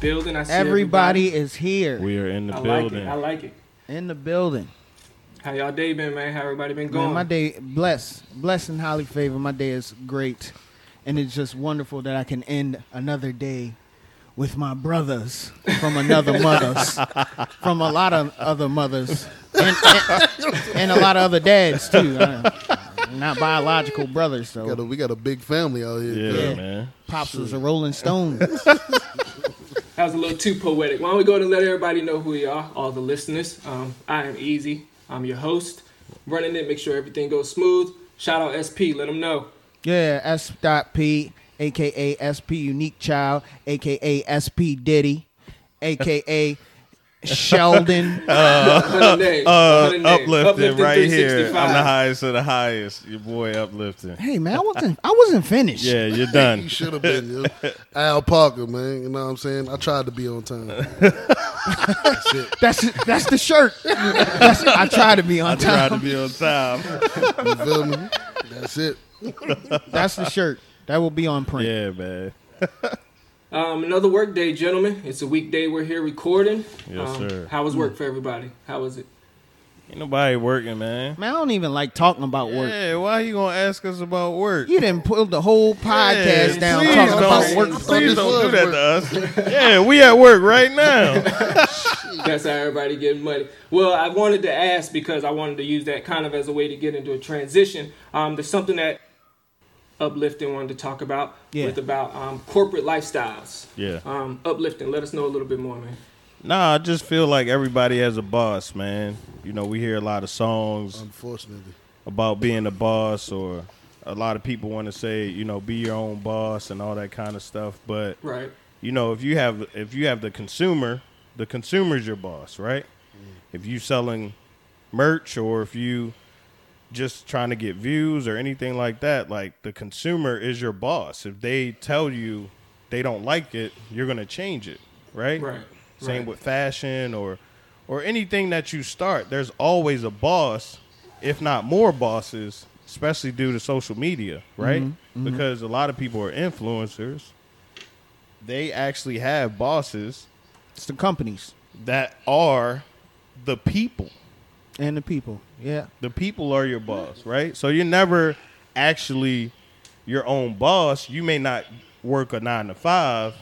building. I see everybody is here we are in the I like building. it. I like it. in the building. How y'all day been, man? How everybody been going? Man, my day blessed, blessed and highly favored. My day is great, and it's just wonderful that I can end another day with my brothers from another mothers, from a lot of other mothers, and, and, and a lot of other dads too. Uh, not biological brothers, Got a, we got a big family out here. yeah, Yeah. man. pops was a Rolling Stone. That was a little too poetic. Why don't we go and let everybody know who we are, all the listeners. Um, I am Eazy. I'm your host. Running it, make sure everything goes smooth. Shout out SP, let them know. Yeah, S. Dot P, aka SP Unique Child, aka SP Diddy, aka Sheldon. Hundred name, Uh, hundred uplifting, right here. I'm the highest of the highest. Your boy uplifting. hey man, I wasn't I wasn't finished. Yeah, you're done. You should have been, yo. Al Parker, man. You know what I'm saying? I tried to be on time. That's it. That's that's the shirt. That's, I try to be on I tried to be on time. You feel me? That's it. That's the shirt. That will be on print. Yeah, man. Um, another work day, gentlemen. It's a weekday. We're here recording. Yes, um, sir. How was work for everybody? How was it? Ain't nobody working, man. Man, I don't even like talking about work. Yeah, why you gonna ask us about work? You didn't pull the whole podcast Yeah, down talking about work. Please don't do was that to us. Yeah, we at work right now. That's how everybody getting money. Well, I wanted to ask because I wanted to use that kind of as a way to get into a transition. Um, there's something that uplifting wanted to talk about Yeah. with about um, corporate lifestyles. Yeah. Um, uplifting. Let us know a little bit more, man. Nah, I just feel like everybody has a boss, man. You know, we hear a lot of songs Unfortunately. about being a boss, or a lot of people want to say, you know, be your own boss and all that kind of stuff. But Right. you know, if you have if you have the consumer, the consumer's your boss, right? If you selling merch or if you just trying to get views or anything like that, like the consumer is your boss. If they tell you they don't like it, you're gonna change it, right? Right. Same right. with fashion or or anything that you start. There's always a boss, if not more bosses, especially due to social media, mm-hmm, right? Mm-hmm. Because a lot of people are influencers. They actually have bosses It's the companies that are the people. And the people. Yeah. The people are your boss, right? So you're never actually your own boss. You may not work a nine to five.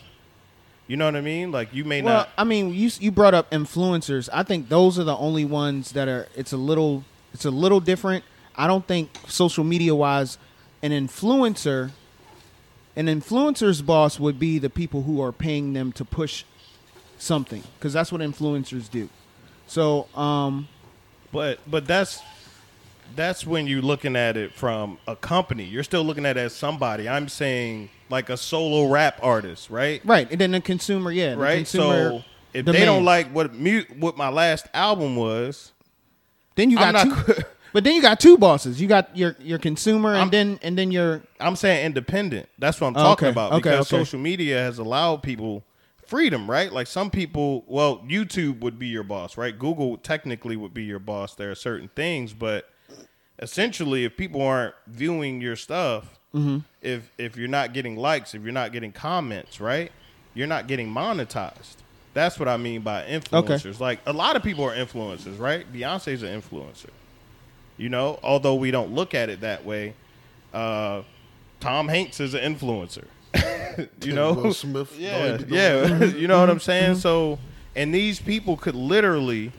You know what I mean? Like you may Well, not. I mean, you you brought up influencers. I think those are the only ones that are. It's a little. It's a little different. I don't think social media wise, an influencer, an influencer's boss would be the people who are paying them to push something because that's what influencers do. So, um, But but that's that's when you're looking at it from a company. You're still looking at it as somebody. I'm saying like a solo rap artist, right? right, and then the consumer, yeah, the right. Consumer so if demand. they don't like what mu- what my last album was, then you I'm got not. two. But then you got two bosses. You got your your consumer, and I'm- then and then your I'm saying independent. That's what I'm Oh, talking okay. about Okay, because okay. social media has allowed people freedom, right? Like some people, well, YouTube would be your boss, right? Google technically would be your boss. There are certain things, but essentially, if people aren't viewing your stuff, Mm-hmm. if if you're not getting likes, if you're not getting comments, right, you're not getting monetized. That's what I mean by influencers. Like a lot of people are influencers, right? Beyonce's an influencer. You know, although we don't look at it that way, uh, Tom Hanks is an influencer. you know, Will Smith. yeah, he be doing yeah. you know what I'm saying? So, and these people could literally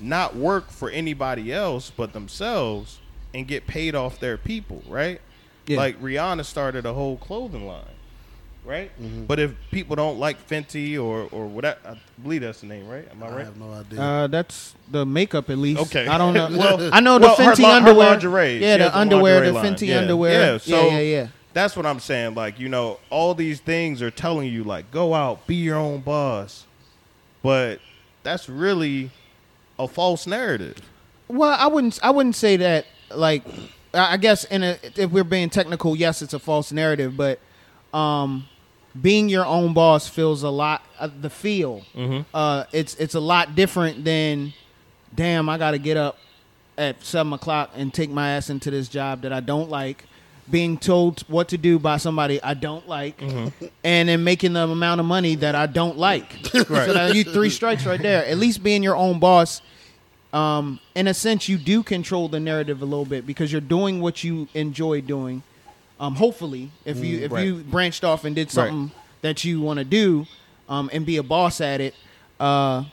not work for anybody else but themselves and get paid off their people, right? Yeah. Like Rihanna started a whole clothing line, right? Mm-hmm. But if people don't like Fenty or or whatever, I believe that's the name, right? Am I I right? have no idea. Uh, that's the makeup at least. Okay. I don't know. Well- I know the well, Fenty lin- her underwear. lingerie. Yeah, has the underwear, lingerie the line. Fenty Yeah. underwear. Yeah, so- yeah, yeah, yeah. That's what I'm saying. Like, you know, all these things are telling you, like, go out, be your own boss. But that's really a false narrative. Well, I wouldn't. I wouldn't say that. Like, I guess in a, if we're being technical, yes, it's a false narrative. But um, being your own boss feels a lot. Uh, the feel. Uh, it's it's a lot different than. Damn, I got to get up at seven o'clock and take my ass into this job that I don't like. Being told what to do by somebody I don't like, Mm-hmm. and then making the amount of money that I don't like. So now you three strikes right there. At least being your own boss. Um, in a sense, you do control the narrative a little bit because you're doing what you enjoy doing. Um, hopefully, if you if right. you branched off and did something that you want to do, um, and be a boss at it, uh,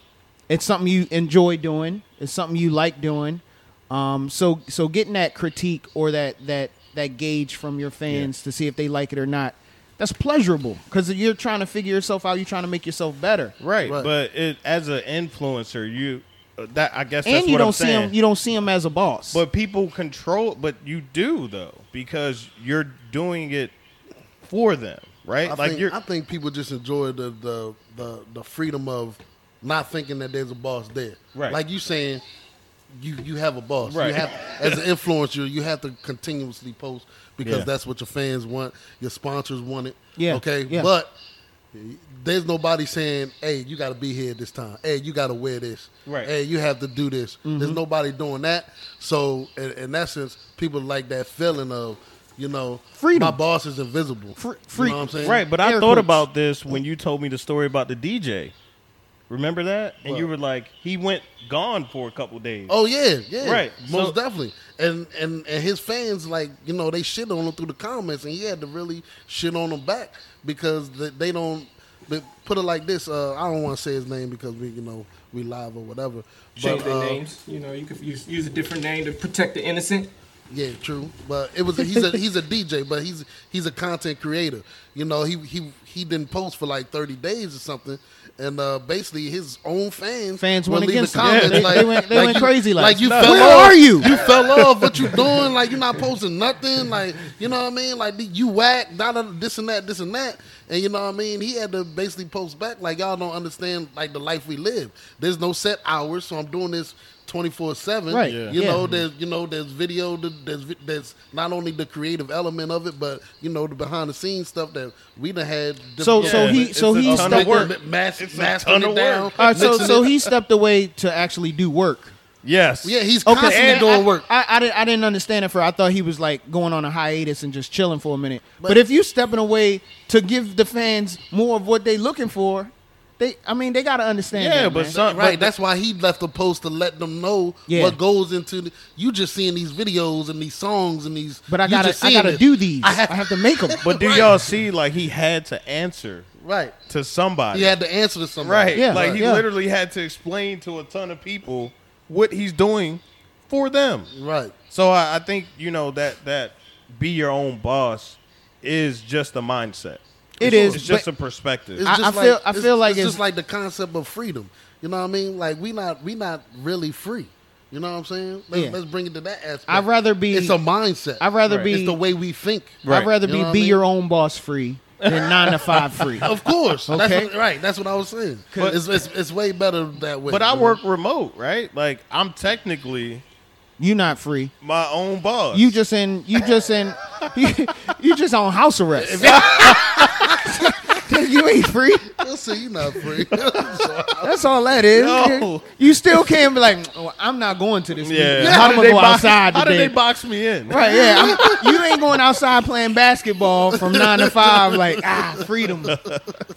it's something you enjoy doing. It's something you like doing. Um, so so getting that critique or that that that gauge from your fans to see if they like it or not, that's pleasurable because you're trying to figure yourself out. You're trying to make yourself better, Right, Right. but it, as an influencer, you uh, that I guess that's and you what don't I'm see saying. him. You don't see him as a boss. But people control, but you do though because you're doing it for them, right? I like think, you're I think people just enjoy the, the the the freedom of not thinking that there's a boss there. Right. Like you saying, you you have a boss. Right. You have as an influencer, you have to continuously post because Yeah. that's what your fans want. Your sponsors want it. Yeah. Okay. Yeah. But there's nobody saying, "Hey, you got to be here this time. Hey, you got to wear this. Right. Hey, you have to do this." Mm-hmm. There's nobody doing that. So, in, in essence, people like that feeling of, you know, Freedom. My boss is invisible. Fr- You free- know what I'm saying? right. But I thought quotes. about this when you told me the story about the DJ. Remember that? And you were like, he went gone for a couple days. Oh yeah, yeah, Right, most so- definitely. And and and his fans like you know they shit on him through the comments, and he had to really shit on them back because they, they don't. They put it like this. Uh, I don't want to say his name because we you know we live or whatever. Change But, their uh, names. You know, you could use, use a different name to protect the innocent. Yeah, true. But it was he's a he's a DJ, but he's he's a content creator. You know, he he he didn't post for like thirty days or something. And uh, basically, his own fans Fans went against the comments Yeah, they- like they went- they went you, crazy like, like you "No, fell where off. are you?" You fell off. What you doing? Like you're not posting nothing. Like you know what I mean? Like you whack, da, da, this and that, this and that. And you know what I mean? He had to basically post back like y'all don't understand like the life we live. There's no set hours, so I'm doing this. 24 7 Right, Yeah. you yeah. know there's you know there's video there's there's not only the creative element of it but you know the behind the scenes stuff that we done had So- so he- so he stepped work. in- mass, It's a ton it down work. All right, so so it. he stepped away to actually do work. Yes. yeah he's Okay, constantly and doing I, work I, I, didn't, I didn't understand it for. I thought he was like going on a hiatus and just chilling for a minute. But, But- if you stepping away to give the fans more of what they looking for, they, I mean, they gotta understand. Yeah, that, but man. some, right but- that's why he left the post to let them know Yeah. what goes into the, you just seeing these videos and these songs and these but I gotta, just I gotta this. do these. I I have- have, to make them. But do Right. y'all see like he had to answer right to somebody? he had to answer to somebody Right. Yeah, like right. he yeah. literally had to explain to a ton of people what he's doing for them. right So I, I think you know that that be your own boss is just a mindset. It It's- is, It's just a perspective. It's I- just I feel- like, I it's- feel like it's, it's- just like the concept of freedom. You know what I mean? Like we not we not really free. You know what I'm saying? Let's, Yeah. let's bring it to that aspect. I'd rather be. It's a mindset. I'd rather Right. be. It's the way we think. Right. I'd rather You be be I mean? your own boss free than nine to five free. Of course. Okay. That's what, right. That's what I was saying. But- it's, it's, it's way better that way. but I work remote, right? Like I'm technically You not free. my own boss. You just in. You just in. You, you just on house arrest. you ain't free. We'll see. You're not free. That's all that is. No. You still can't be like, oh, I'm not going to this. yeah. meeting. How I'm did gonna they go box, outside How today. did they box me in? Right, yeah. I'm, you ain't going outside playing basketball from nine to five, like ah, freedom,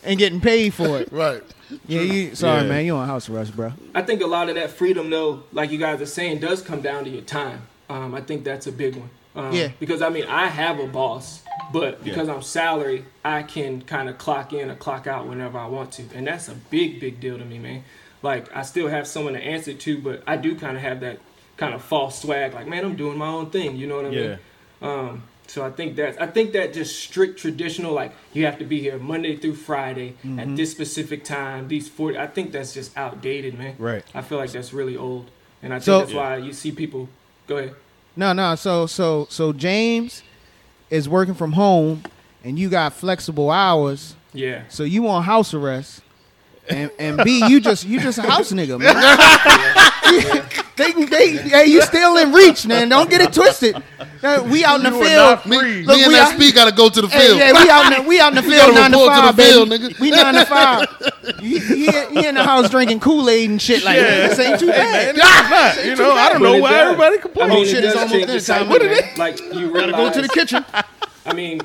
and getting paid for it. right. Yeah, you. Sorry, Yeah. man. You on house arrest, bro. I think a lot of that freedom, though, like you guys are saying, does come down to your time. Um, I think that's a big one. Um, Yeah. Because I mean, I have a boss, but because I'm salary, I can kind of clock in or clock out whenever I want to, and that's a big, big deal to me, man. Like I still have someone to answer to, but I do kind of have that kind of false swag, like man, I'm doing my own thing. You know what I Yeah. mean? Um, so I think that I think that just strict traditional, like you have to be here Monday through Friday at this specific time. These forty, I think that's just outdated, man. Right. I feel like that's really old, and I think So- that's why you see people. Go ahead. No, no. So, so, so James is working from home, and you got flexible hours. Yeah. So you on house arrest, and and B, you just you just a house nigga, man. they, they, hey, you still in reach, man. Don't get it twisted. Uh, we out in the You field. Me, free. me and we that out- speed got to go to the Hey, field. yeah, we out in the, we out in the field gotta nine to report to five, the field, baby. nigga. We nine to five. He, he, he in the house drinking Kool Aid and shit like that. This ain't too bad. Man, it's not. You know, I don't know why does. everybody I mean, Oh, it shit, it's does almost change dinner the time. cycle, What it man. Like you Gotta go to the kitchen. I mean,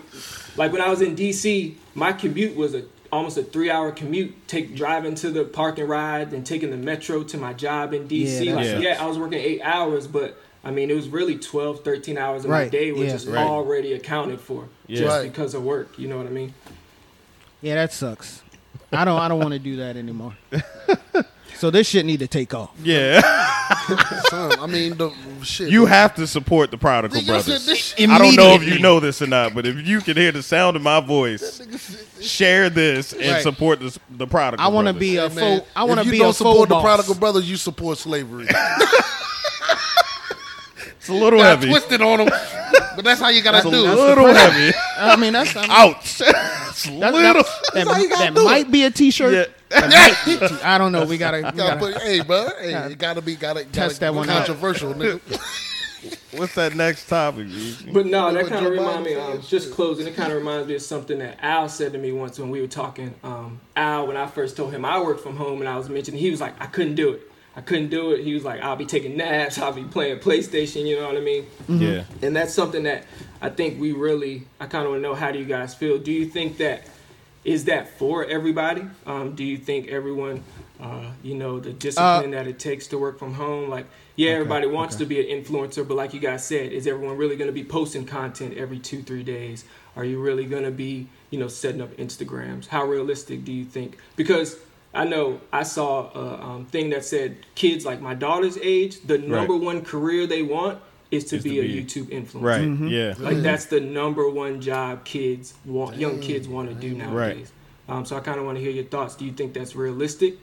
like when I was in DC, my commute was a almost a three hour commute. Take driving to the park and ride, then taking the metro to my job in DC. Yeah, like, that yeah. I was working eight hours, but I mean, it was really 12, 13 hours of my day, which yeah. is Right. already accounted for Yeah. just Right. because of work. You know what I mean? Yeah, that sucks. I don't. I don't want to do that anymore. so this shit need to take off. Yeah, Son, I mean, the shit. you have to support the Prodigal Nigga, I said Brothers. this I don't know if you know this or not, but if you can hear the sound of my voice, share this and Right. support the, the Prodigal. I want to Brothers. be a Hey, man, full. I want if to you be don't a full support the boss. prodigal brothers. You support slavery. It's a little Got heavy. twisted on them, but that's how you gotta It's a do. it. little heavy. I mean, that's. I mean, Ouch. It's a that, little. that, how you that, gotta that do might be a T-shirt. Yeah. That might be a T- I don't know. We gotta. We Gotta gotta put, hey, bro, hey, it gotta be, gotta Test gotta that one be out. controversial, nigga. What's that next topic? Eazy? But no, that kind of reminds me. Biden Um, just closing, it kind of reminds me of something that Al said to me once when we were talking. Um, Al, when I first told him I worked from home, and I was mentioning, he was like, I couldn't do it. I couldn't do it. He was like, I'll be taking naps. I'll be playing PlayStation. You know what I mean? Yeah. And that's something that I think we really. I kind of want to know how do you guys feel? Do you think that is that for everybody? Um, do you think everyone, uh, you know, the discipline that it takes to work from home? Like, yeah, everybody wants to be an influencer, but like you guys said, is everyone really going to be posting content every two, three days? Are you really going to be, you know, setting up Instagrams? How realistic do you think? Because I know I saw a um, thing that said kids like my daughter's age, the number one career they want is to Is to be a YouTube influencer. Right. Mm-hmm. Yeah. Like that's the number one job kids want, young kids want to do nowadays. Um, so I kind of want to hear your thoughts. Do you think that's realistic?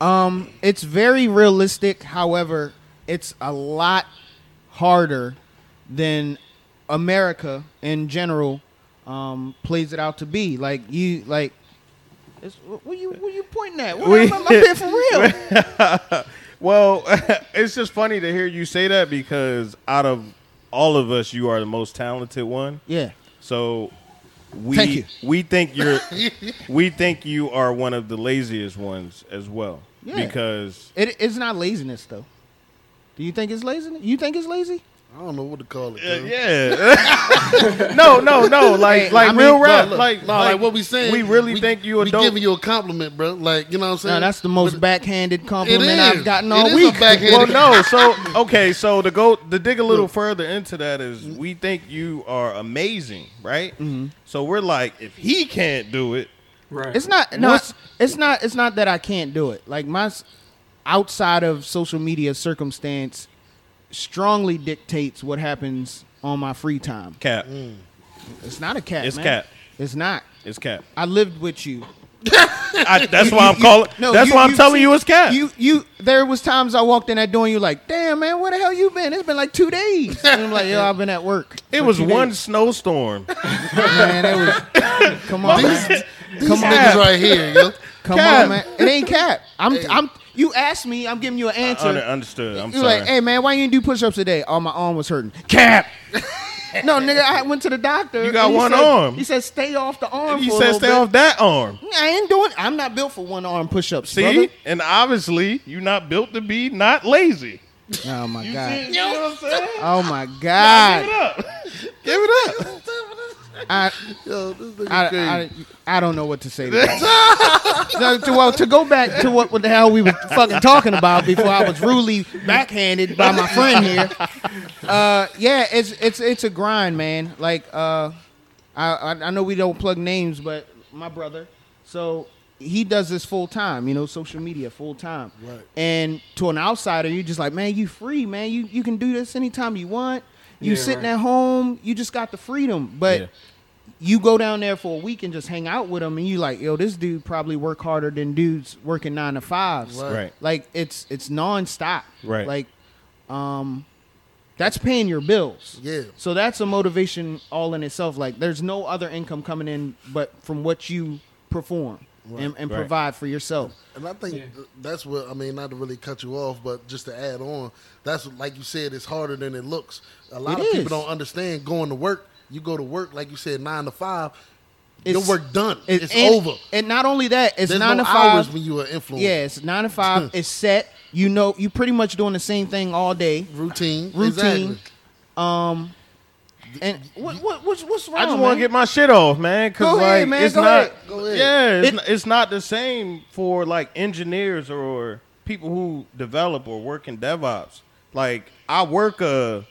Um, it's very realistic. However, it's a lot harder than America in general um, plays it out to be. Like you, like, it's, what you what you pointing at? What, We- I'm, I'm for real. Well, it's just funny to hear you say that because out of all of us, you are the most talented one. yeah. So we we think you're we think you are one of the laziest ones as well. Yeah. Because It, it's not laziness though. Do you think it's laziness? You think it's lazy? I don't know what to call it. uh, yeah. no, no, no. Like like I mean, real look, rap. look, like, no, like, what we saying? We really think you a we dope. giving you a compliment, bro. Like you know what I'm saying? No, that's the most But- backhanded compliment. I've gotten It all is a week. backhanded- well, no. So okay, so to go to dig a little further into that is we think you are amazing, right? Mm-hmm. So we're like, if he can't do it, Right. It's not no. What's- It's not. It's not that I can't do it. Like my outside of social media circumstance strongly dictates what happens on my free time. cap, mm. It's not a cap. It's man. cat. It's not. it's cap. I lived with you. I, that's You- why I'm you- calling. no, that's you- why I'm you telling see- you it's cap. You you. There was times I walked in that door and you like, damn man, where the hell you been? It's been like two days. And I'm like, yo, I've been at work. it was one days. snowstorm. man. It was. Come on, man. These Come on. niggas right here, yo. Come Cap. on, man. It ain't cap. I'm. I'm. You asked me. I'm giving you an answer. Under, understood. I'm You're sorry. like, hey man, why you didn't do push-ups today? Oh, my arm was hurting. Cap. no, nigga, I went to the doctor. You got one said- arm. He said, stay off the arm. for said stay bit. off that arm. I ain't doing. I'm not built for one arm push-ups. See, brother. and obviously you're not built to be not lazy. Oh my You god. see- you know what I'm saying? Oh my God. Give it up. Give it up. I, Yo, I. I, I don't know what to say. To. No, to, well, to go back to what, what the hell we were fucking talking about before I was rudely backhanded by my friend here. Uh, yeah, it's it's it's a grind, man. Like uh, I I I know we don't plug names, but my brother, so he does this full time. You know, social media full time. Right. And to an outsider, you're just like, man, you free, man. You you can do this anytime you want. You Yeah, sitting right. at home, you just got the freedom. But Yeah. you go down there for a week and just hang out with them, and you like, yo, this dude probably work harder than dudes working nine to fives. Right. Right. Like it's it's nonstop. Right. Like, um, that's paying your bills. Yeah. So that's a motivation all in itself. Like, there's no other income coming in but from what you perform. And, and Right. provide for yourself. And I think Yeah. that's what I mean. Not to really cut you off, but just to add on, that's what, like you said, it's harder than it looks. A lot It of is. people don't understand going to work. You go to work, like you said, nine to five. your It's- work done. It- it's and, over. And not only that, it's There's nine no to five. hours when you are influenced. Yeah, it's nine to five. it's set. You know, you pretty much doing the same thing all day. routine. Routine. Exactly. Um, And what, what what's what's wrong? I just want to get my shit off, man. Cause Go like ahead, man, it's go not. ahead. Go ahead. Yeah, it's, It- not, it's not the same for like engineers or people who develop or work in DevOps. Like I work a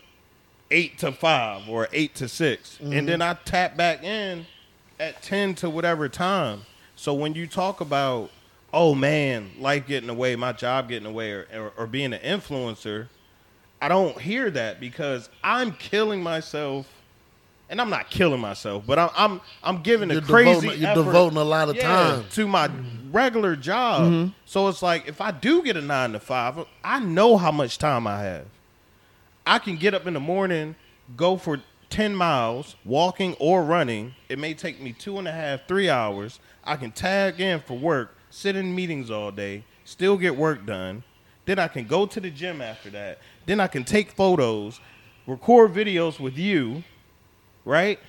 eight to five or eight to 6 Mm-hmm. and then I tap back in at ten to whatever time. So when you talk about, oh man, life getting away, my job getting away, or, or, or being an influencer, I don't hear that because I'm killing myself, and I'm not killing myself, but I'm I'm I'm giving You're a crazy devoting- you're devoting a lot of yeah, time. to my regular job. Mm-hmm. So it's like if I do get a nine to five, I know how much time I have. I can get up in the morning, go for 10 miles, walking or running. It may take me two and a half, three hours. I can tag in for work, sit in meetings all day, still get work done. Then I can go to the gym after that. Then I can take photos, record videos with you, right?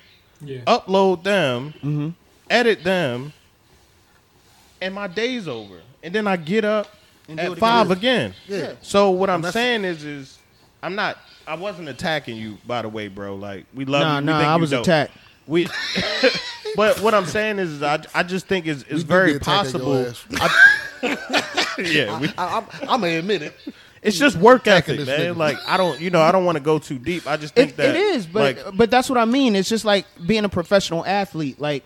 Yeah. Upload them, mm-hmm. edit them, and my day's over. And then I get up And at five again. Yeah. So what I'm saying is, is I'm not. I wasn't attacking you, by the way, bro. Like we love Nah, you. We nah, think I you was dope. attacked. We, but what I'm saying is, is I, I just think it's, it's very be attacking your possible. ass. yeah, we, I, I'm, I'm gonna admit it. It's just work ethic, man. nigga. Like I don't, you know, I don't want to go too deep. I just think It, that it is, but like, but that's what I mean. It's just like being a professional athlete. Like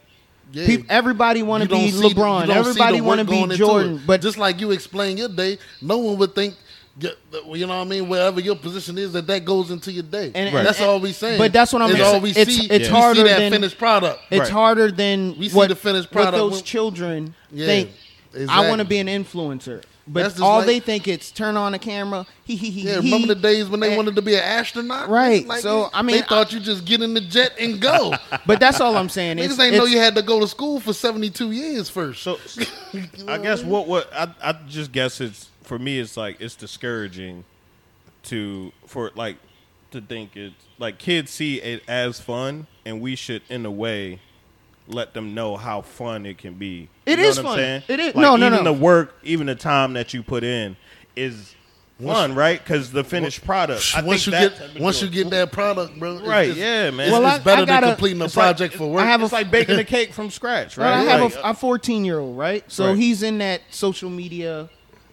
Yeah. peop everybody want to be don't the- LeBron. you don't see Everybody want to be Jordan. But just like you explain your day, no one would think. You you know what I mean? Wherever your position is, that that goes into your day. And- Right. That's and- all we saying. but that's what I'm Is saying. all we It's- see. it's we harder see that than- finished product. it's Right. harder than We see what, the finished what product those when- children Yeah, think. I want to be an influencer, but That's all like- they think it's turn on the camera. He he he. Yeah, he, remember the days when they and- wanted to be an astronaut? Right. Like, So, I mean, they thought you just get in the jet and go. But that's all I'm saying. It's, Niggas ain't know you had to go to school for seventy two years first. So, I guess what what I I just guess it's for me it's like it's discouraging to for like to think it's like kids see it as fun and we should in a way let them know how fun it can be. It you know is what fun. I'm saying? It is- Like, no, no, even no. the work, even the time that you put in is fun, right? Because the finished product. I once you that get once you get that product, bro, it's- Right, it's- yeah, man. It's, Well, it's I- better I gotta- than completing a it's like- project for work. I have a- it's like baking a cake from scratch, Well, right? I have Like, a, a 14 year old, right? So Right. he's in that social media.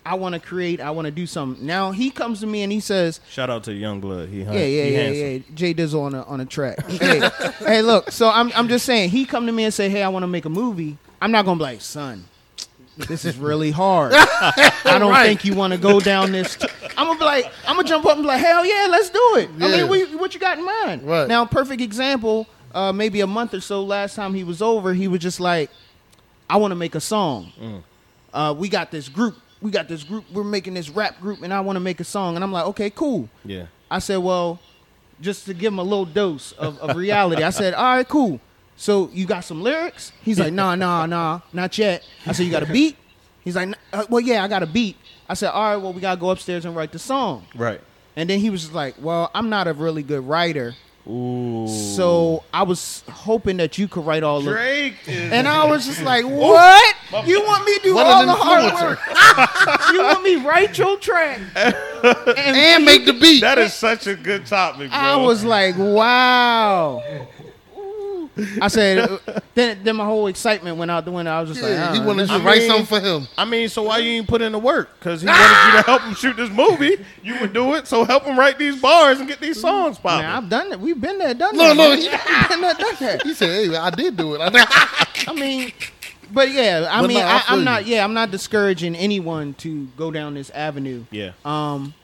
I want to create. I want to do something. Now he comes to me and he says, Shout out to Youngblood. He, "Yeah, yeah, he yeah, handsome. yeah." Jay Dizzle on a on a track. hey, hey, look. So I'm I'm just saying. He come to me and say, "Hey, I want to make a movie." I'm not gonna be like, "Son, this is really hard. I don't Right. think you want to go down this." T-. I'm gonna be like, I'm gonna jump up and be like, "Hell yeah, let's do it." I mean, we, what you got in mind? Right. Now, perfect example. Uh, maybe a month or so last time he was over, he was just like, I want to make a song. Uh, we got this group. We got this group. We're making this rap group, and I want to make a song. And I'm like, okay, cool. Yeah. I said, well, just to give him a little dose of, of reality, I said, all right, cool. So you got some lyrics? He's like, nah, nah, nah, not yet. I said, you got a beat? He's like, uh, well, yeah, I got a beat. I said, all right, well, we gotta go upstairs and write the song. Right. And then he was just like, well, I'm not a really good writer, Ooh. so I was hoping that you could write all the. Drake And I was just like, "What? You want me to do What all the hard work? you want me write your track and, and make the beat. that is such a good topic, bro. I was like, "Wow." I said, uh, then then my whole excitement went out the window. I was just yeah, like, he "Uh, wanted you to write mean- something for him. I mean, so why you ain't put in the work? Because he wanted you to help him shoot this movie. You would do it. So help him write these bars and get these songs popping. Man, I've done it. We've been there, done No, that. no, man. he- We've been there, done that. He said, "Hey, I did do it." I I mean, but yeah, I But mean, no, I I, feel I'm not. Yeah, I'm not discouraging anyone to go down this avenue. yeah. Um,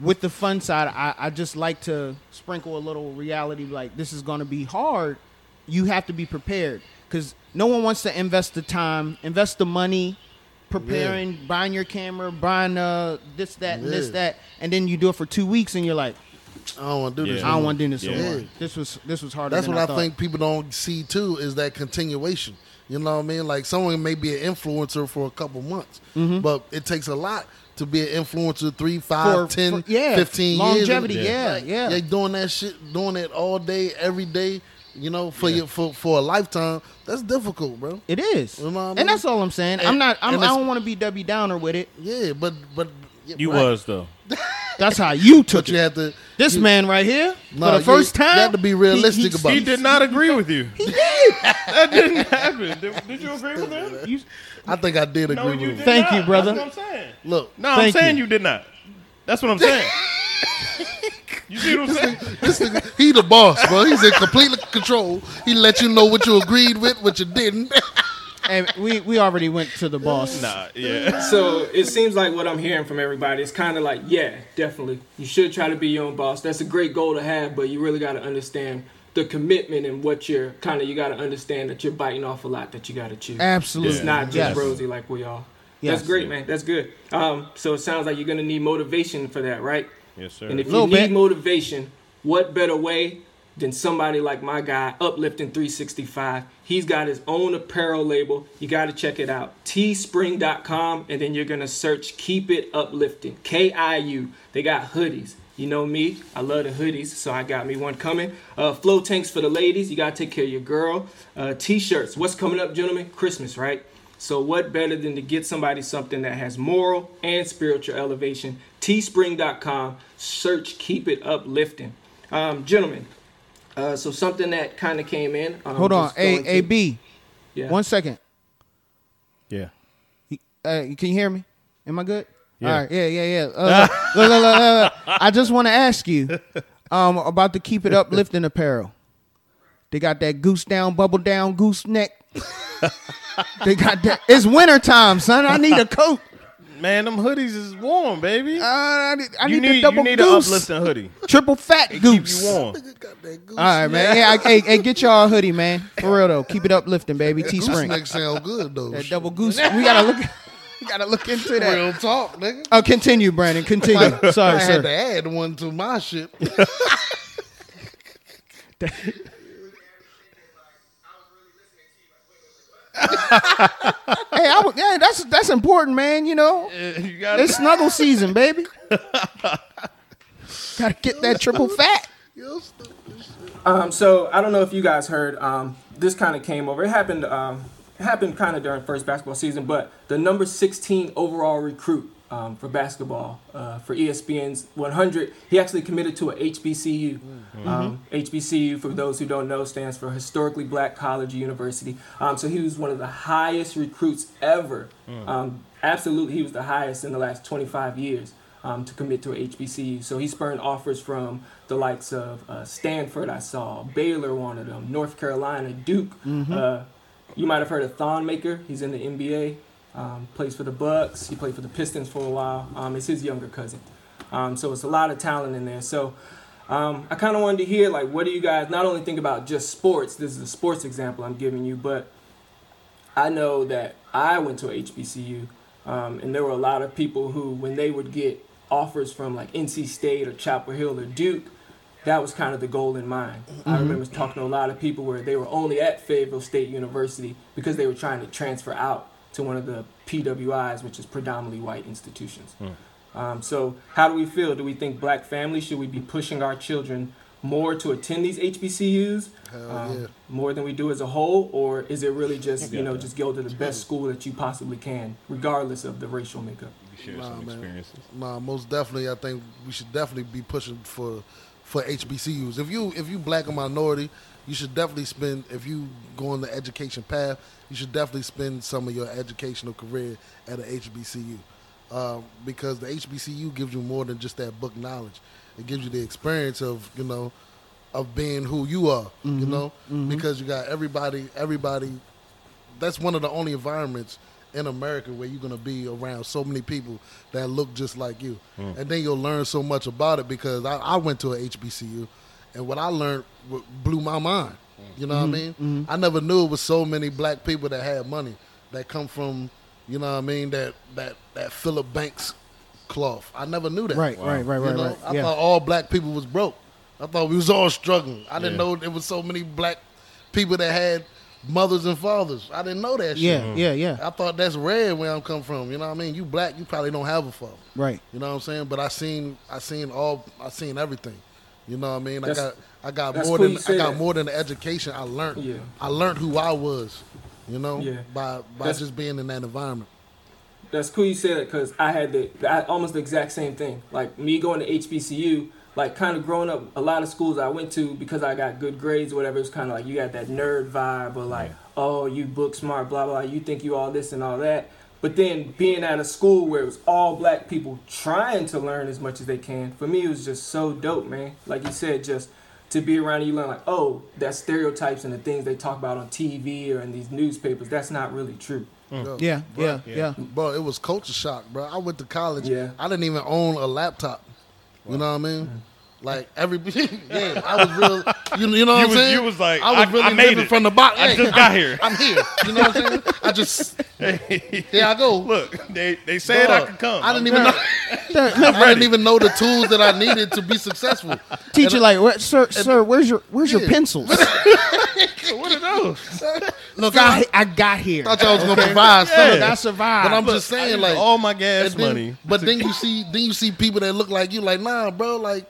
with the fun side, I, I just like to sprinkle a little reality. Like this is going to be hard. You have to be prepared because no one wants to invest the time, invest the money, preparing, buying your camera, buying uh this, that, and this, that, and then you do it for two weeks, and you're like, I don't want to do this. I don't want to do this Yeah. anymore. This was this was harder. That's than what I, thought. think people don't see too is that continuation. You know what I mean? Like someone may be an influencer for a couple months, but it takes a lot to be an influencer three, five, Mm-hmm. For- ten, for- yeah, 15 longevity, years. yeah, Like, yeah. They doing that shit, doing it all day, every day. You know, for your for for a lifetime. That's difficult, bro. it is, You know I mean? and that's all I'm saying. I'm not. I'm, and I don't want to be Debbie Downer with it. Yeah, but but You right. was though. That's how you took But you it. had to. This you- man right here, No, for the first you time, you had to be realistic about He it. did not agree with you. He did. That didn't happen. Did, did you agree with him? You- I think I did agree No, with you him. Thank not. you, brother. That's what I'm saying. Look, No, I'm saying you. you. did not. That's what I'm saying. You see what I'm saying? this nigga, he the boss, bro. He's in complete control. He let you know what you agreed with, what you didn't. and we we already went to the boss. Nah, yeah. So it seems like what I'm hearing from everybody is kind of like, yeah, definitely. You should try to be your own boss. That's a great goal to have, but you really got to understand the commitment and what you're kind of. You got to understand that you're biting off a lot that you got to chew. Absolutely, It's not just Yes. rosy like we all. Yes. That's great, man. That's good. Um, so it sounds like you're gonna need motivation for that, right? Yes, sir. And if you need bit. motivation, what better way than somebody like my guy, Uplifting 365? He's got his own apparel label. You got to check it out. Teespring.com, and then you're going to search Keep It Uplifting. K I U. They got hoodies. You know me, I love the hoodies, so I got me one coming. Uh, flow tanks for the ladies. You got to take care of your girl. Uh, T shirts. What's coming up, gentlemen? Christmas, right? So what better than to get somebody something that has moral and spiritual elevation? Teespring.com. Search Keep It Uplifting. Um, gentlemen, uh, so something that kind of came in. Um, Hold on, just A to- B. Yeah. One second. yeah. Uh, can you hear me? Am I good? Yeah. All right. Yeah, yeah, yeah. Uh, look, look, look, look, look. I just want to ask you um, about the keep it uplifting apparel. They got that goose down, bubble down, goose neck. they got that. It's winter time, son. I need a coat. Man, them hoodies is warm, baby. Uh, I need, I you need, need the double you need an goose, uplifting hoodie. triple fat It goose. keep you warm. Got that goose All right, man. Yeah, I, hey, hey, get y'all a hoodie, man. For real though, keep it uplifting, baby. Goose Teespring. neck sound good though. That double goose. We gotta look. We gotta look into that. Real talk, nigga. Oh, continue, Brandon. Continue. Sorry. I Sorry, had to add one to my shit. Hey, I, would- yeah, that's that's important, man. You know, you got it's snuggle season, baby. Gotta get that triple fat. Yo, stupid shit. Um, so I don't know if you guys heard. Um, this kind of came over. It happened. Um, it happened kind of during first basketball season. But the number 16 overall recruit um, for basketball uh, for ESPN's 100, he actually committed to a HBCU. Um, HBCU, for those who don't know, stands for Historically Black College or University. Um, so he was one of the highest recruits ever. Um, absolutely, he was the highest in the last 25 years um, to commit to a HBCU. So he spurned offers from the likes of uh, Stanford, I saw, Baylor wanted him, North Carolina, Duke. Uh, you might have heard of Thon Maker. He's in the NBA, um, plays for the Bucks. He played for the Pistons for a while. Um, it's his younger cousin. Um, so it's a lot of talent in there. So um, I kind of wanted to hear, like, what do you guys not only think about just sports? This is a sports example I'm giving you, but I know that I went to HBCU, um, and there were a lot of people who, when they would get offers from like NC State or Chapel Hill or Duke, that was kind of the goal in mind. I remember talking to a lot of people where they were only at Fayetteville State University because they were trying to transfer out to one of the PWIs, which is predominantly white institutions. Um, so, how do we feel? Do we think black families should we be pushing our children more to attend these HBCUs um, yeah. more than we do as a whole, or is it really just you know just go to the best school that you possibly can, regardless of the racial makeup? share Nah, some man. experiences. Nah, most definitely. I think we should definitely be pushing for for HBCUs. If you if you black or minority, you should definitely spend. If you go on the education path, you should definitely spend some of your educational career at a HBCU, um, uh, because the HBCU gives you more than just that book knowledge. It gives you the experience of you know of being who you are. You mm-hmm. know, mm-hmm. because you got everybody. Everybody. That's one of the only environments in America where you're gonna be around so many people that look just like you, hmm. and then you'll learn so much about it. Because I, I went to a HBCU, and what I learned w- blew my mind. Mm. You know what I mm-hmm. mean? Mm-hmm. I never knew it was so many black people that had money that come from, you know what I mean? That that that Philip Banks cloth. I never knew that. Right, right, right, You right, know, right. I yeah. thought all black people was broke. I thought we was all struggling. I didn't Yeah. know there was so many black people that had mothers and fathers. I didn't know that shit. yeah, yeah, yeah. I thought that's rare where I'm come from. You know what I mean? You black, you probably don't have a father. Right. You know what I'm saying? But I seen I seen all I seen everything. You know what I mean? I got I got more cool than I got that. more than the education I learned. Yeah. I learned who I was. You know, Yeah. by by That's- just being in that environment. That's cool you said that because I had the I, almost the exact same thing. Like me going to HBCU, like kind of growing up, a lot of schools I went to because I got good grades or whatever. It's kind of like you got that nerd vibe or like, oh, you book smart, blah blah. You think you all this and all that. But then being at a school where it was all black people trying to learn as much as they can, for me it was just so dope, man. Like you said, just to be around you learn like, oh, that stereotypes and the things they talk about on TV or in these newspapers, that's not really true. Mm. Yo, Yeah, bro, yeah, yeah. yeah. Bro, it was culture shock, bro. I went to college. Yeah. I didn't even own a laptop. You know what I mean? Mm. Like every yeah, I was real. You, you know what You I'm was- saying? you was like, I was I- really I made living it. from the bottom. I just got here. I'm here. You know what I'm saying? I just hey, here I go. Look, they they said I could come. I didn't even know. That- I didn't even know the tools that I needed to be successful. Teacher, uh, like, "Where- sir, sir, where's your where's your pencils? What are those? Look, I I got here. thought y'all was gonna provide Look, something. I survived. But I'm Look, just saying, I like all my gas and then- money. But then you see, then you see people that look like you, like nah, bro, like.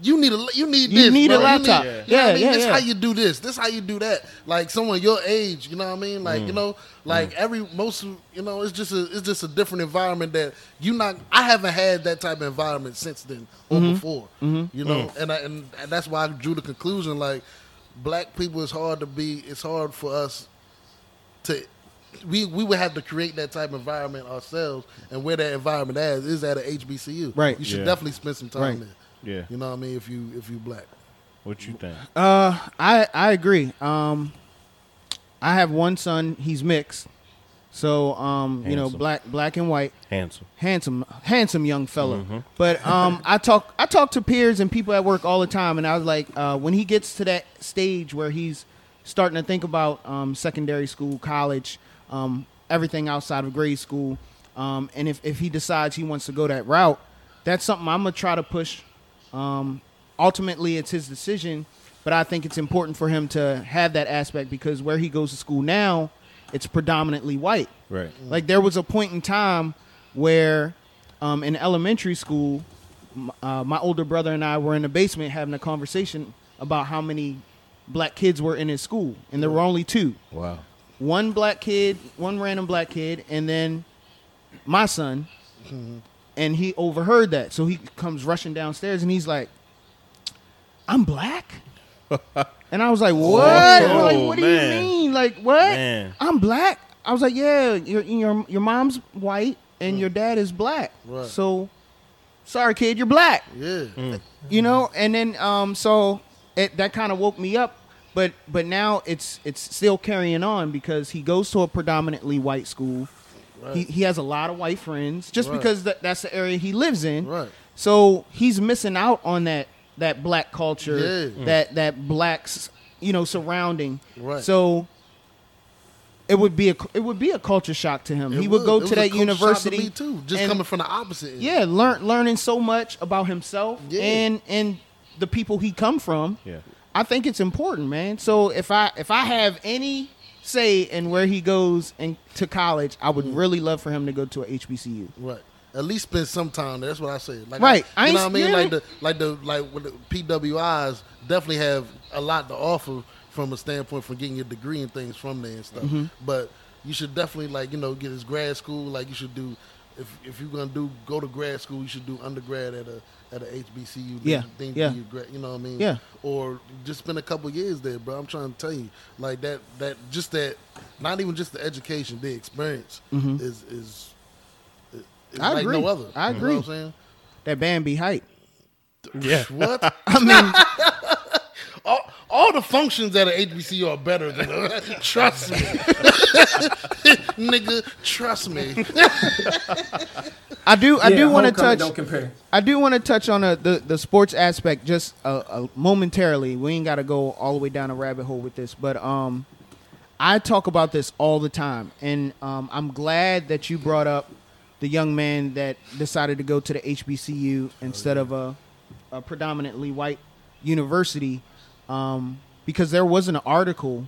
You need a you need You this. need a bro. You laptop. need- Yeah. you know what I Yeah, mean? yeah, This yeah. how you do this. This is how you do that. Like someone your age, you know what I mean? Like Mm. you know, like every most you know, it's just a it's just a different environment that you not. I haven't had that type of environment since then or Mm-hmm. before. You know, and, I, and and that's why I drew the conclusion like black people is hard to be. It's hard for us to we we would have to create that type of environment ourselves, and where that environment is is at a HBCU. Right. You should Yeah. definitely spend some time Right. there. Yeah. You know what I mean? If you if you black. What you think? Uh, I I agree. Um, I have one son. He's mixed, so um, you know, black black and white, Handsome. handsome handsome young fella. But um, I talk I talk to peers and people at work all the time, and I was like, uh, when he gets to that stage where he's starting to think about um, secondary school, college, um, everything outside of grade school, um, and if if he decides he wants to go that route, that's something I'm gonna try to push. Um, ultimately, it's his decision, but I think it's important for him to have that aspect because where he goes to school now, it's predominantly white. Right. Like there was a point in time where, um, in elementary school, uh, my older brother and I were in the basement having a conversation about how many black kids were in his school, and there were only two. Wow. One black kid, one random black kid, and then my son. And he overheard that, so he comes rushing downstairs, and he's like, "I'm black." And I was like, "What? Oh, like, what do man. you mean? Like, what? Man. I'm black." I was like, "Yeah, your your your mom's white and your dad is black. Right. So, sorry, kid, you're black." Yeah. You know. And then, um, so it, that kind of woke me up. But but now it's it's still carrying on because he goes to a predominantly white school. He he has a lot of white friends just Right. because that, that's the area he lives in. Right. So he's missing out on that that black culture, Yeah. that that blacks you know surrounding. Right. So it would be a it would be a culture shock to him. It he would, It go was to a that culture shock university to me too. Just and- coming from the opposite. end. Yeah, learn learning so much about himself Yeah. and and the people he come from. Yeah. I think it's important, man. So if I if I have any say and where he goes and to college, I would really love for him to go to a HBCU. Right. At least spend some time. there. That's what I say. Like, Right. I I, you ain't- know what I mean? yeah. Like the like the like with the PWIs definitely have a lot to offer from a standpoint for getting your degree and things from there and stuff. Mm-hmm. But you should definitely like you know get his grad school. Like you should do if if you're gonna do go to grad school, you should do undergrad at a at a HBCU. Yeah, Then yeah. grad, you know what I mean? Yeah. Or just spend a couple years there, bro. I'm trying to tell you, like that that just that not even just the education, the experience is is. is Mm-hmm. I like agree. no other. I You know agree. what I'm saying? That band be hype. Yeah. What? I mean, all, all the functions at an HBCU are better than trust me, nigga. Trust me. I do I Yeah, do want to touch Don't compare. I do want to touch on uh the the sports aspect just uh, uh, momentarily. We ain't got to go all the way down a rabbit hole with this, but um, I talk about this all the time, and um, I'm glad that you brought up the young man that decided to go to the HBCU instead of a, a predominantly white university, um, because there was an article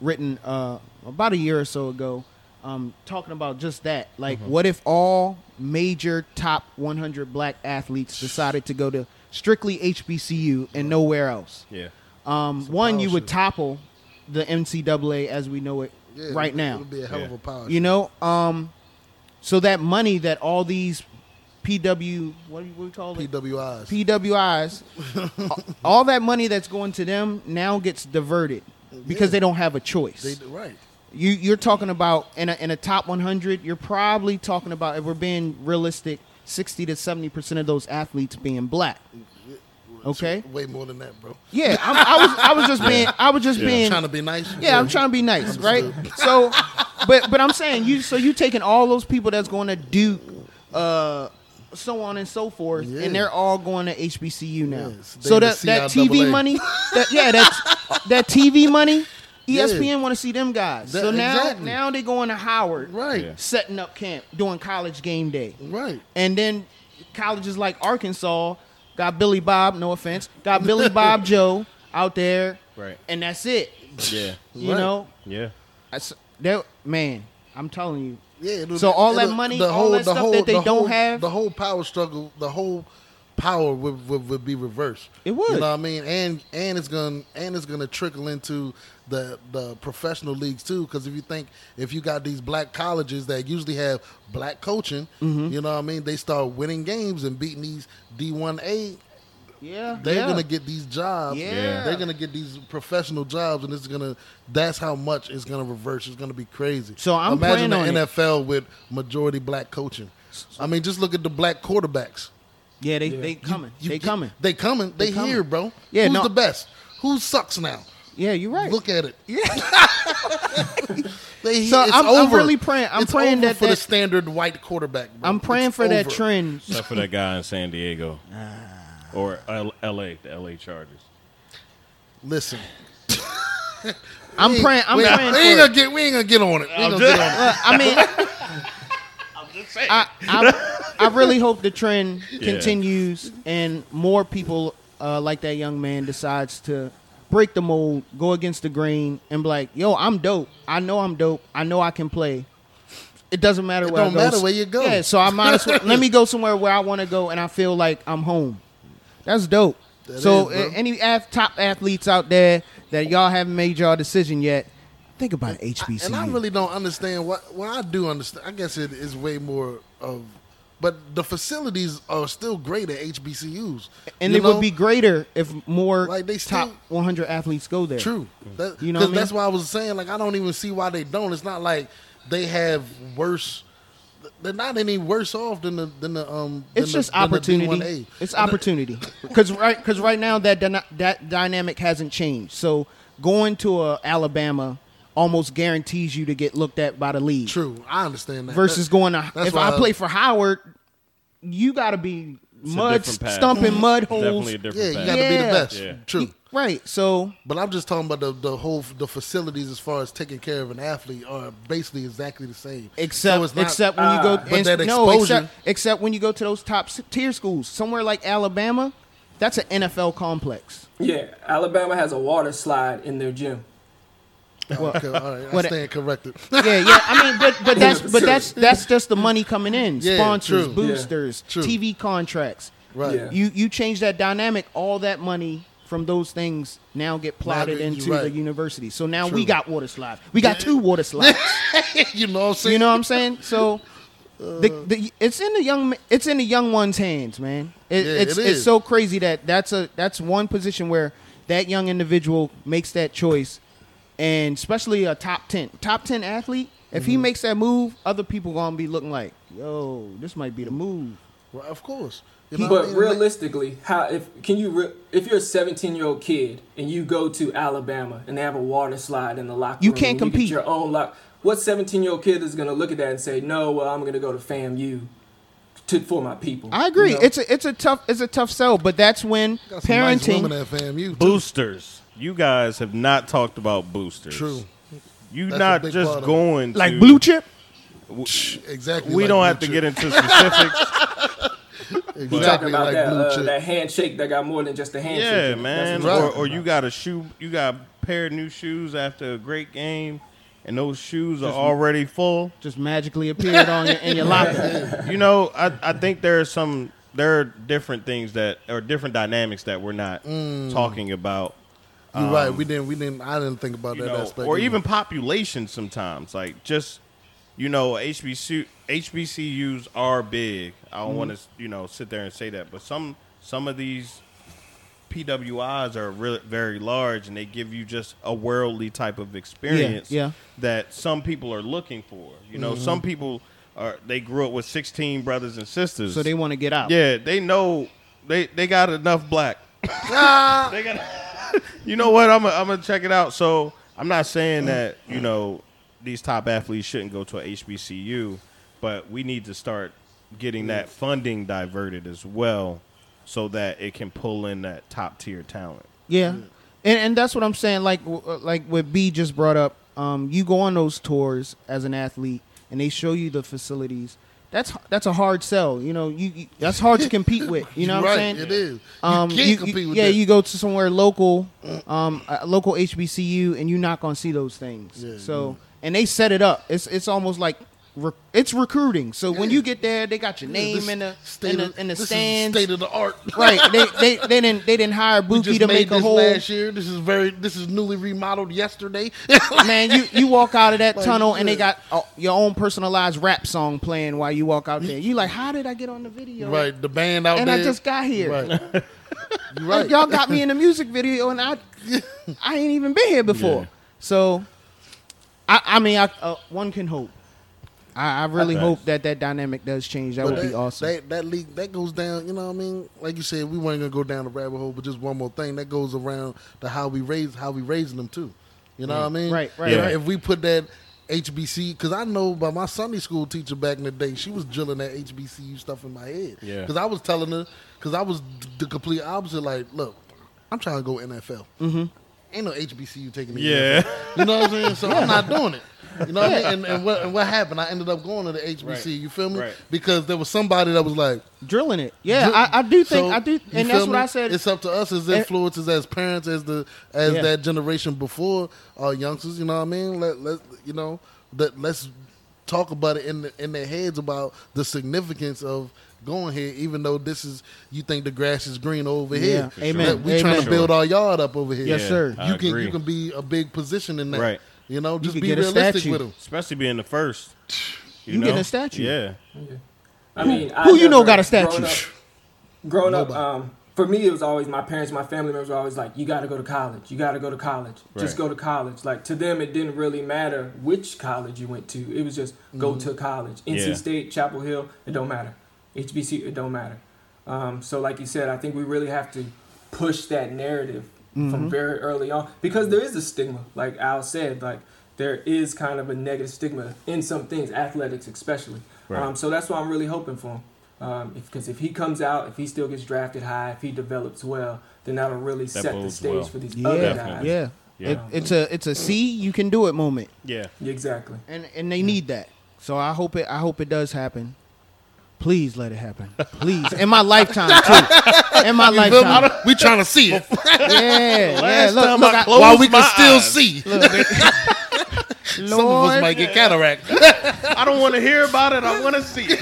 written uh, about a year or so ago um, talking about just that. Like, what if all major top 100 black athletes decided to go to strictly HBCU and nowhere else? Yeah. Um, one, you would shit. topple the NCAA as we know it Yeah, right it, now. It'll be a hell of a power. You know, um, so that money that all these PW, what do you what do you call it? PWIs. PWIs, all that money that's going to them now gets diverted because Yeah. they don't have a choice. They, right. you you're talking about in a in a top 100, you're probably talking about if we're being realistic, 60 to 70 percent of those athletes being black. Okay. Way more than that, bro. Yeah, I'm, I was I was just being I was just Yeah. being Trying to be nice. yeah, I'm trying to be nice, right? So, but but I'm saying you. So you taking all those people that's going to Duke, uh, so on and so forth, Yeah. and they're all going to HBCU now. Yes, so that that TV money, that yeah, that that TV money, E Yeah. ESPN want to see them guys. That- so now exactly. now they going to Howard, Right. Yeah. setting up camp, doing college game day, Right. and then colleges like Arkansas got Billy Bob. No offense, got Billy Bob Joe out there, Right. and that's it. Yeah. You Right. know, Yeah. I s- that man, I'm telling you. Yeah. it'll- So all that money, all that stuff that they the don't whole- have? the whole power struggle, the whole power would, would, would be reversed. It would. You know what I mean? And and it's gonna and it's gonna trickle into the the professional leagues too. Because if you think if you got these black colleges that usually have black coaching, Mm-hmm. you know what I mean? They start winning games and beating these D one A. Yeah, They're yeah. gonna get these jobs. Yeah. They're gonna get these professional jobs, and it's gonna. That's how much it's gonna reverse. It's gonna be crazy. So I'm imagine praying the on it. NFL with majority black coaching. I mean, just look at the black quarterbacks. Yeah, they Yeah. they You- coming. you- they coming. They coming. They, They coming. here, bro. Yeah, Who's no- the best? Who sucks now? Yeah, you're right. Look at it. yeah. They, So it's I'm- I'm really praying- I'm It's praying over that for the standard white quarterback. Bro. I'm praying It's for that trend. Except for that guy in San Diego. Or L- LA, the LA Chargers. Listen, I'm praying. I'm we, praying. We ain't for gonna get. We ain't gonna get on it. We ain't I'm gonna just- get on it. I mean, I, I, I really hope the trend Yeah. continues and more people uh, like that young man decides to break the mold, go against the grain, and be like, "Yo, I'm dope. I know I'm dope. I know I can play. It doesn't matter It where don't I go. matter where you go. Yeah, so I might as well let me go somewhere where I want to go, and I feel like I'm home. That's dope. That so is, any ath- top athletes out there that y'all haven't made your decision yet, think about HBCU. And I really don't understand what. Well, I do understand. I guess it is way more of, but the facilities are still great at HBCUs. and it know? would be greater if more Like, they top 100 athletes go there. True. That, You know I mean? that's why I was saying like I don't even see why they don't. It's not like they have worse. They're not any worse off than the than the um. It's than just the, opportunity. D1A. It's opportunity because right because right now that dyna- that dynamic hasn't changed. So going to a Alabama almost guarantees you to get looked at by the league. True, I understand that. Versus That- going to if why I play for Howard, you got to be It's mud stumping mud holes. Definitely a different yeah, you path. got to be the Yeah. best. Yeah. True. Right. So But I'm just talking about the, the whole the facilities as far as taking care of an athlete are basically exactly the same. Except, So it's not- except when you go, ah. but and- that no, except, except when you go to those top tier schools, somewhere like Alabama, that's an NFL complex. Yeah, Alabama has a water slide in their gym. Oh, okay, all right, I stand corrected. Yeah, yeah. I mean, but but that's but that's that's just the money coming in, Yeah, sponsors, true. boosters, True. TV contracts. right. Yeah. You you change that dynamic, all that money from those things now get plotted you're into right. the university. So now True. we got water slides. We got two water slides. you know what I'm saying? you know what I'm saying? So. The, the, it's in the young it's in the young one's hands, man. It, Yeah, it's it it's so crazy that that's a that's one position where that young individual makes that choice, and especially a top ten top ten athlete. If Mm-hmm. he makes that move, other people gonna be looking like, "Yo, this might be the move." Well, of course. You know what I But mean? Like- realistically, how if can you re- if you're a 17 year old kid and you go to Alabama and they have a water slide in the locker You room, can't and compete. You get your own lock. What 17 year old kid is gonna look at that and say, "No, well, I'm gonna go to FAMU to for my people." I agree. You know? It's a it's a tough it's a tough sell, but that's when Got some nice parenting. women at FAMU. Boosters. You guys have not talked about boosters. True. You That's not just part of going like blue chip. exactly. we like don't blue have to get into specifics. You exactly talking about like that, blue uh, chip. that handshake that got more than just a handshake. yeah, man. That's Or, or you got a shoe, you got a pair of new shoes after a great game, and those shoes are already full. Just magically appeared on your in your locker. You know, I, I think there are some there are different things that or different dynamics that we're not Mm. talking about. You're right. We didn't. We didn't. I didn't think about that know, aspect. or either. even population sometimes. Like just you know, HBCU HBCUs are big. I Mm-hmm. don't want to you know sit there and say that, but some some of these PWIs are really very large, and they give you just a worldly type of experience yeah. that some people are looking for. You know, Mm-hmm. some people are they grew up with sixteen brothers and sisters, So they want to get out. yeah, they know they they got enough black. Ah! they got. you know what? I'm I'm gonna check it out. So I'm not saying that you know these top athletes shouldn't go to a HBCU, but we need to start getting that funding diverted as well, so that it can pull in that top tier talent. Yeah, and and that's what I'm saying. Like uh, like what B just brought up. Um, you go on those tours as an athlete, and they show you the facilities. That's that's a hard sell. You know, you, you that's hard to compete with. You know what right, I'm saying? It is. You Um, can't you- compete you- with yeah, that. you go to somewhere local, um, a local HBCU, and you're not gonna see those things. Yeah, so, and they set it up. It's it's almost like re- it's recruiting. So when you get there, they got your name in the state in the, of- in the stands. state of the art. right? They, they they didn't they didn't hire Buki to make a whole last year. This is very. This is newly remodeled yesterday. man. You you walk out of that Like, tunnel and they got uh, your own personalized rap song playing while you walk out there. You like, how did I get on the video? right, the band out And there. I just got here. Right. Right. y'all got me in the music video, and I, I ain't even been here before. Yeah. So, I, I mean, I, uh, one can hope. I, I really Facts. hope that that dynamic does change. That But would be awesome. That, that league that goes down. You know what I mean? Like you said, we weren't gonna go down the rabbit hole, but just one more thing that goes around to how we raise how we raising them too. You know what I mean? Right, right, If- right. If we put that HBC, because I know by my Sunday school teacher back in the day, she was drilling that HBCU stuff in my head. Yeah. Because I was telling her, because I was the complete opposite. Like, look, I'm trying to go NFL. Mm-hmm. Ain't no HBCU taking me. Yeah. You know what I'm saying? So I'm not doing it. You know what I mean? And, and, what, and what happened? I ended up going to the HBC. Right. You feel me? Right. Because there was somebody that was like, Drilling it. Yeah, Drill- I, I do think So, I do, and feel that's what me? I said. It's up to us as And- influencers, as parents, as the as Yeah. that generation before our youngsters. You know what I mean? Let let you know that let's talk about it in the, in their heads about the significance of going here, even though this is you think the grass is green over Yeah. here. For Amen. sure. We trying to build our yard up over here. Yes, sir. I You can agree. you can be a big position in that. Right. You know, just could be get a realistic statue. with them. especially being the first. You get a statue. Yeah. I mean, who I you know got a statue? Growing up, growing up, um, for me, it was always my parents, my family members were always like, "You got to go to college. You got to go to college. Just go to college." Like to them, it didn't really matter which college you went to. It was just go Mm-hmm. to college. NC Yeah. State, Chapel Hill, it don't matter. HBC, it don't matter. Um, so, like you said, I think we really have to push that narrative Mm-hmm. from very early on because there is a stigma. Like Al said, like there is kind of a negative stigma in some things, athletics especially. Right. Um, so that's why I'm really hoping for him. Um, because if, he comes out, if he still gets drafted high, if he develops well, then that'll really set the stage well. for these yeah, other Definitely. guys. yeah. Yeah. It, it's a it's a see you can do it moment, Yeah. Exactly. and and they need that. So I hope it I hope it does happen. Please let it happen. Please in my lifetime too. In my You feel me? lifetime. We trying to see it Yeah, yeah. Look, time look, I I- while we can my still eyes. see. Some of us might get cataract. I don't want to hear about it. I want to see it.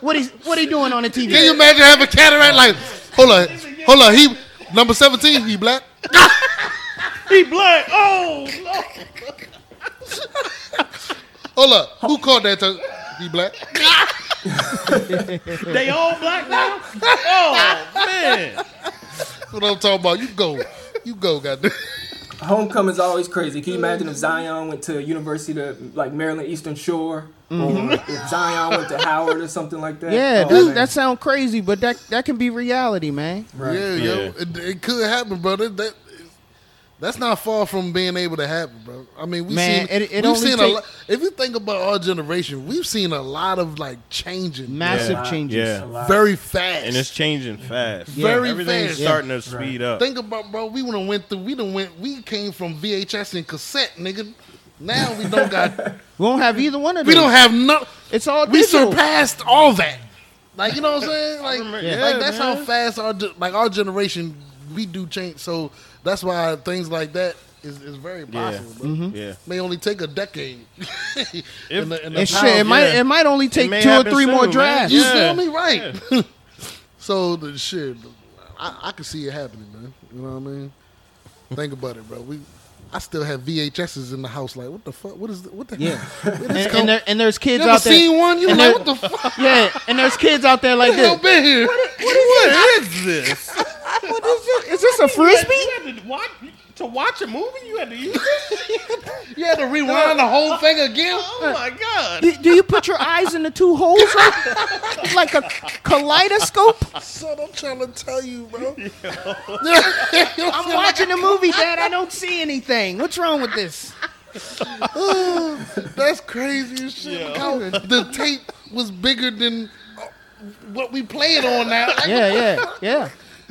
what he what he doing on the TV? Can you imagine having cataract? Like, hold on, hold on. He number seventeen. He black. He black. Oh, no. Hold up. Who called that? To, he black. They all black now? Oh, man. What I'm talking about? You go. You go. Goddamn. Homecoming's always crazy. Can you imagine if Zion went to University to like Maryland Eastern Shore, or mm-hmm. if Zion went to Howard or something like that? Yeah, Oh, dude, man. that sound crazy, but that that can be reality, man. right. Yeah, Yeah. yo, it, it could happen, brother. That that's not far from being able to happen, bro. I mean, we've Man, seen it- it we've only seen a lot. If you think about our generation, we've seen a lot of like changing Massive Yeah. changes. Yeah. Very fast. And it's changing fast. Very Everything's fast. starting to speed up. Think about, bro. We would have went through. We done went. We came from VHS and cassette, nigga. Now we don't got. We don't have either one of we don't have no. It's all We surpassed all that. Like you know what I'm saying? Like, Yeah. like that's man. how fast our like our generation we do change. So that's why things like that is, is very possible. bro. Mm-hmm. Yeah. May only take a decade. in the, in the And shit, it might it might only take two or three more soon, man. drafts. You Yeah. feel me? Right. so the shit, I, I can see it happening, man. You know what I mean? Think about it, bro. We, I still have VHSs in the house. Like, what the fuck? What is the, what the? Yeah. Where this And, and, there, and there's kids ever out there. seen one? You like, there- what the fuck? Yeah, and there's kids out there like What the hell this. been here? What is this? What is this? Is this a frisbee? You had to watch to watch a movie. You had to use this. You had to rewind the whole thing again. Oh my god! Do, do you put your eyes in the two holes like, like a kaleidoscope? Son, I'm trying to tell you, bro. I'm watching a movie, Dad. I don't see anything. What's wrong with this? That's crazy as shit. Look how the tape was bigger than uh, what we play it on now. Yeah, yeah, yeah.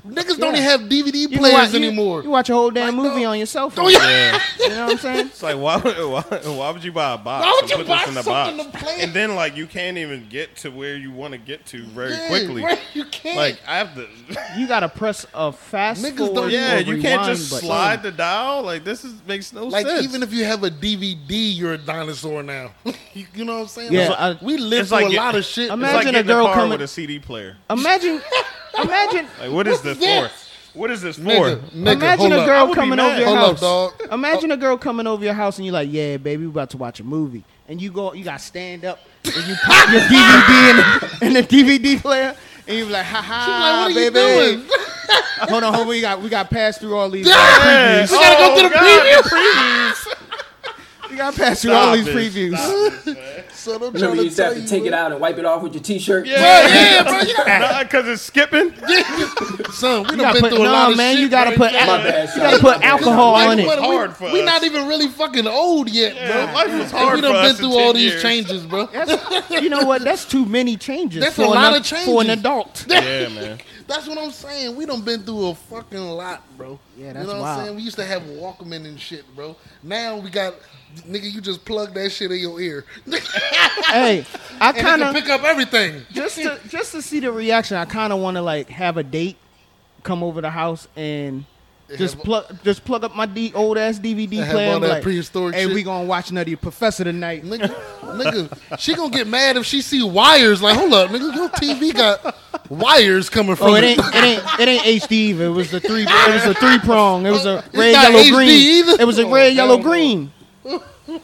Niggas don't even have DVD You players watch- you- anymore. You, watch a whole damn Like, movie no. on your cell phone. Oh, yeah. You know what I'm saying? It's like why, would- why why would you buy a box Why would and you put buy this something box to play? and then like you can't even get to where you want to get to very Yeah, quickly. right, you can't. Like I have to. You gotta press a fast Niggas forward. don't- yeah, or you can't rewind just button. slide the dial. Like this is makes no Like sense. even if you have a DVD, you're a dinosaur now. you, you know what I'm saying? Yeah, Like, I- we live It's through like a get- lot of shit. it's Imagine like a getting girl car coming- with a CD player. Imagine, imagine, Like what is this this? for? What is this for? nigga, nigga, imagine a girl coming over your Hold up, house. dog. Imagine a girl coming over your house and you're like, "Yeah, baby, we about to watch a movie," and you go, you got to stand up and you pop your DVD in the, in the DVD player, and you're like, "Ha ha, She's like, what are you baby." doing? Hold on, hold on, we got we got to pass through all these. uh, Yeah. We gotta go Oh, through the God, previews. We got to pass through all Stop these previews. Stop this. So I'm Remember, you to used to have to you, take it out and wipe it off with your t-shirt. Bro, yeah, bro. You gotta, Nah, cause it's skipping. son, we done gotta been put, through a no, lot of man, shit. you gotta put, now. My bad, you gotta put alcohol on it. we- hard for we us. not even really fucking old yet, Yeah, bro. life was And hard we done for been us through all these changes, bro. You know what? That's too many changes. That's a lot of changes for an adult. Yeah, man. That's what I'm saying. We done been through a fucking lot, bro. Yeah, that's you know what wild. I'm saying? We used to have Walkman and shit, bro. Now we got nigga, you just plug that shit in your ear. Hey, I kind of pick up everything. just to just to see the reaction. I kind of want to like have a date, come over the house and just plug just plug up my D, old ass DVD player. like, prehistoric Hey, shit." we gonna watch another Professor tonight. Nigga, nigga, she gonna get mad if she see wires. Like, hold up, nigga, your TV got wires coming from Oh, it it. ain't it ain't it ain't HD. either. It was the three. It was a three prong. It was a red, yellow, HD green. either? It was a Oh, red, yellow, hell no. green.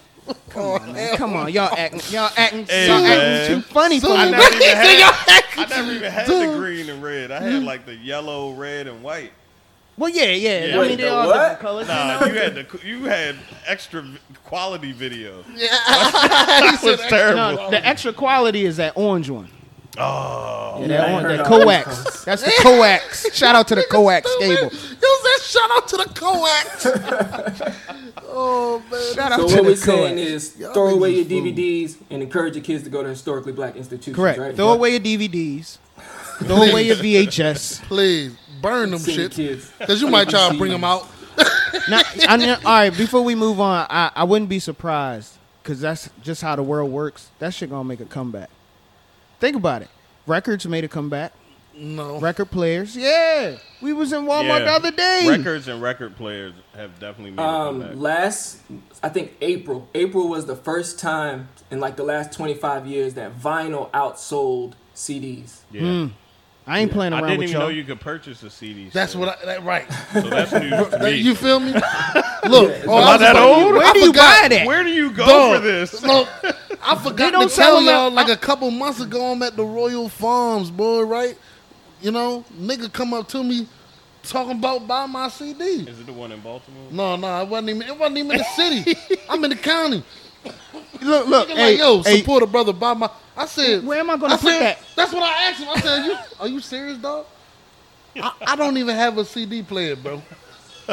Oh, hell. Come on, y'all acting, y'all acting, Hey, y'all man. acting too funny for So- me. I never even He said had, y'all I never even had the green and red. I had like the yellow, red, and white. Well, yeah, yeah. Yeah. I Wait, mean, they're the all what? different colors. Nah, you had the you had extra v- quality video. He That was terrible. No, the extra quality is that orange one. Oh, Yeah, Yeah, that, one, that coax. That's the coax. Shout out to the coax cable. You said shout out to the coax. oh man, Shout out So to what the we're saying is Y'all throw away your niggas. DVDs and encourage your kids to go to historically black institutions. Correct. Right? Throw away your DVDs. Throw away your VHS. please burn them Send shit because you might try to bring them out. Now, I mean, all right, before we move on, I, I wouldn't be surprised because that's just how the world works. That shit gonna make a comeback. Think about it. Records made a comeback. No, Record players, yeah. We was in Walmart Yeah. the other day. records and record players have definitely made a Um, comeback. last, I think April. April was the first time in like the last 25 years that vinyl outsold CDs. Yeah. I ain't playing around. I around didn't with even y'all. know you could purchase a CD. that's still. what I that, right. So that's news to me. you feel me? Look, Yeah, oh, it's I was that about- old? Where I do you forgot. buy that? Where do you go Dog, for this? Look, I forgot don't to tell y'all out- like a couple months ago. I'm at the Royal Farms, boy. Right? You know, nigga come up to me talking about buy my CD. Is it the one in Baltimore? No, no, it wasn't even. It wasn't even in the city. I'm in the county. Look, look, Nigga hey, like, yo, hey, support a brother. Buy my. I said, Where am I gonna put said, that? That's what I asked him. I said, you, are you serious, dog? I, I don't even have a CD player, bro.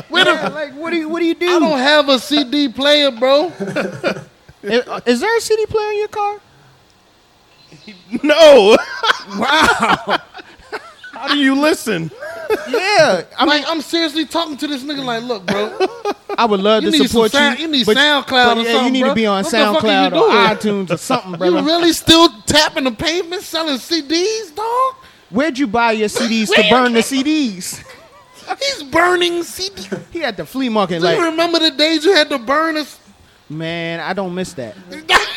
Where yeah, the, like, what do you, what do you do? I don't have a CD player, bro. Is, uh, is there a CD player in your car? No. wow. How do you listen? Yeah, I mean, like I'm seriously talking to this nigga. Like, look, bro. I would love You to support some sound- you. you need but- SoundCloud but or yeah, something, You need bro. to be on What the fuck are you SoundCloud or iTunes or something, brother. You really still tapping the pavement selling CDs, dog? Where'd you buy your CDs to burn the CDs? He's burning CDs. He had the flea market. Do you remember the days you had to burn us? Man, I don't miss that.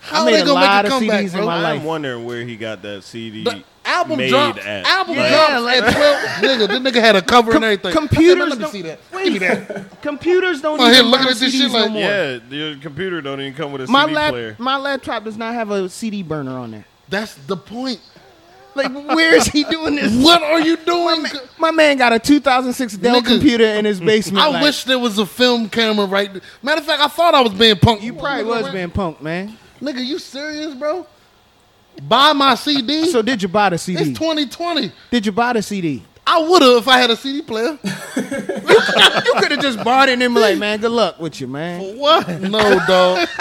How made they a gonna lot make a of comeback, CDs in bro? my life. I'm wondering where he got that CD The album made dropped. at. Album Like, Yeah, dropped like- at twelve. nigga, this nigga had a cover Com- and everything. computers said, let me don't- see that. Give me that. Computers don't I'm here even looking at this CDs shit like, more. Yeah, your computer don't even come with a My CD lap, player. my laptop does not have a CD burner on there. That's the point. Like, where is he doing this? What are you doing? My man got a 2006 Dell Nigga, computer in his basement. I like, wish there was a film camera right there. Matter of fact, I thought I was being punked. you probably was being punked, man. Nigga, you serious, bro? Buy my CD? So did you buy the CD? it's 2020. Did you buy the CD? I would have if I had a CD player. You could have just bought it and then be like, man, good luck with you, man. For what? No, dog.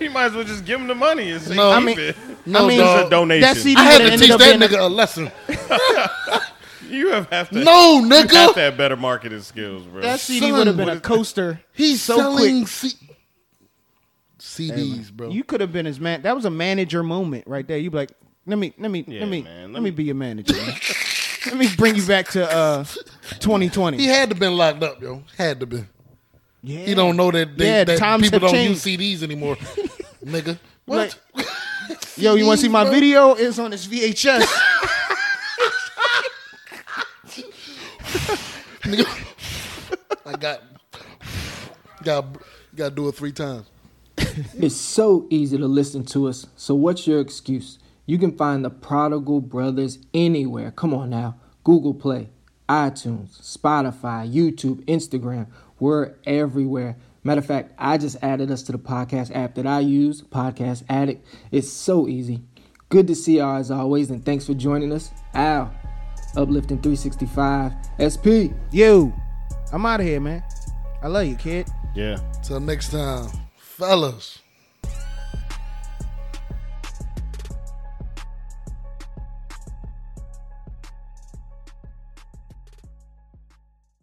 You might as well just give him the money and say, No. I mean- it. No, I mean, dog. Donation. That CD I had to teach that being a- nigga a lesson. You have, have to. No, You have to nigga. have better marketing skills, bro. That CD would have been a coaster. He's so selling quick. C- CDs, bro. You could have been his man. That was a manager moment right there. You be like, let me, let me, Yeah, let me, man, let, let me me- be your manager. let me bring you back to uh, 2020. he had to been locked up, yo. Had to be. yeah. He don't know that, they, Yeah, that times people don't changed. use CDs anymore, nigga. What? Yo, you want to see my video? It's on this VHS. I got, got, got to do it three times. It's so easy to listen to us. So what's your excuse? You can find the Prodigal Brothers anywhere. Come on now. Google Play, iTunes, Spotify, YouTube, Instagram. We're everywhere. Matter of fact, I just added us to the podcast app that I use, Podcast Addict. It's so easy. Good to see y'all as always, and thanks for joining us. Al, Uplifting 365, SP. You, I'm out of here, man. I love you, kid. yeah. Till next time, fellas.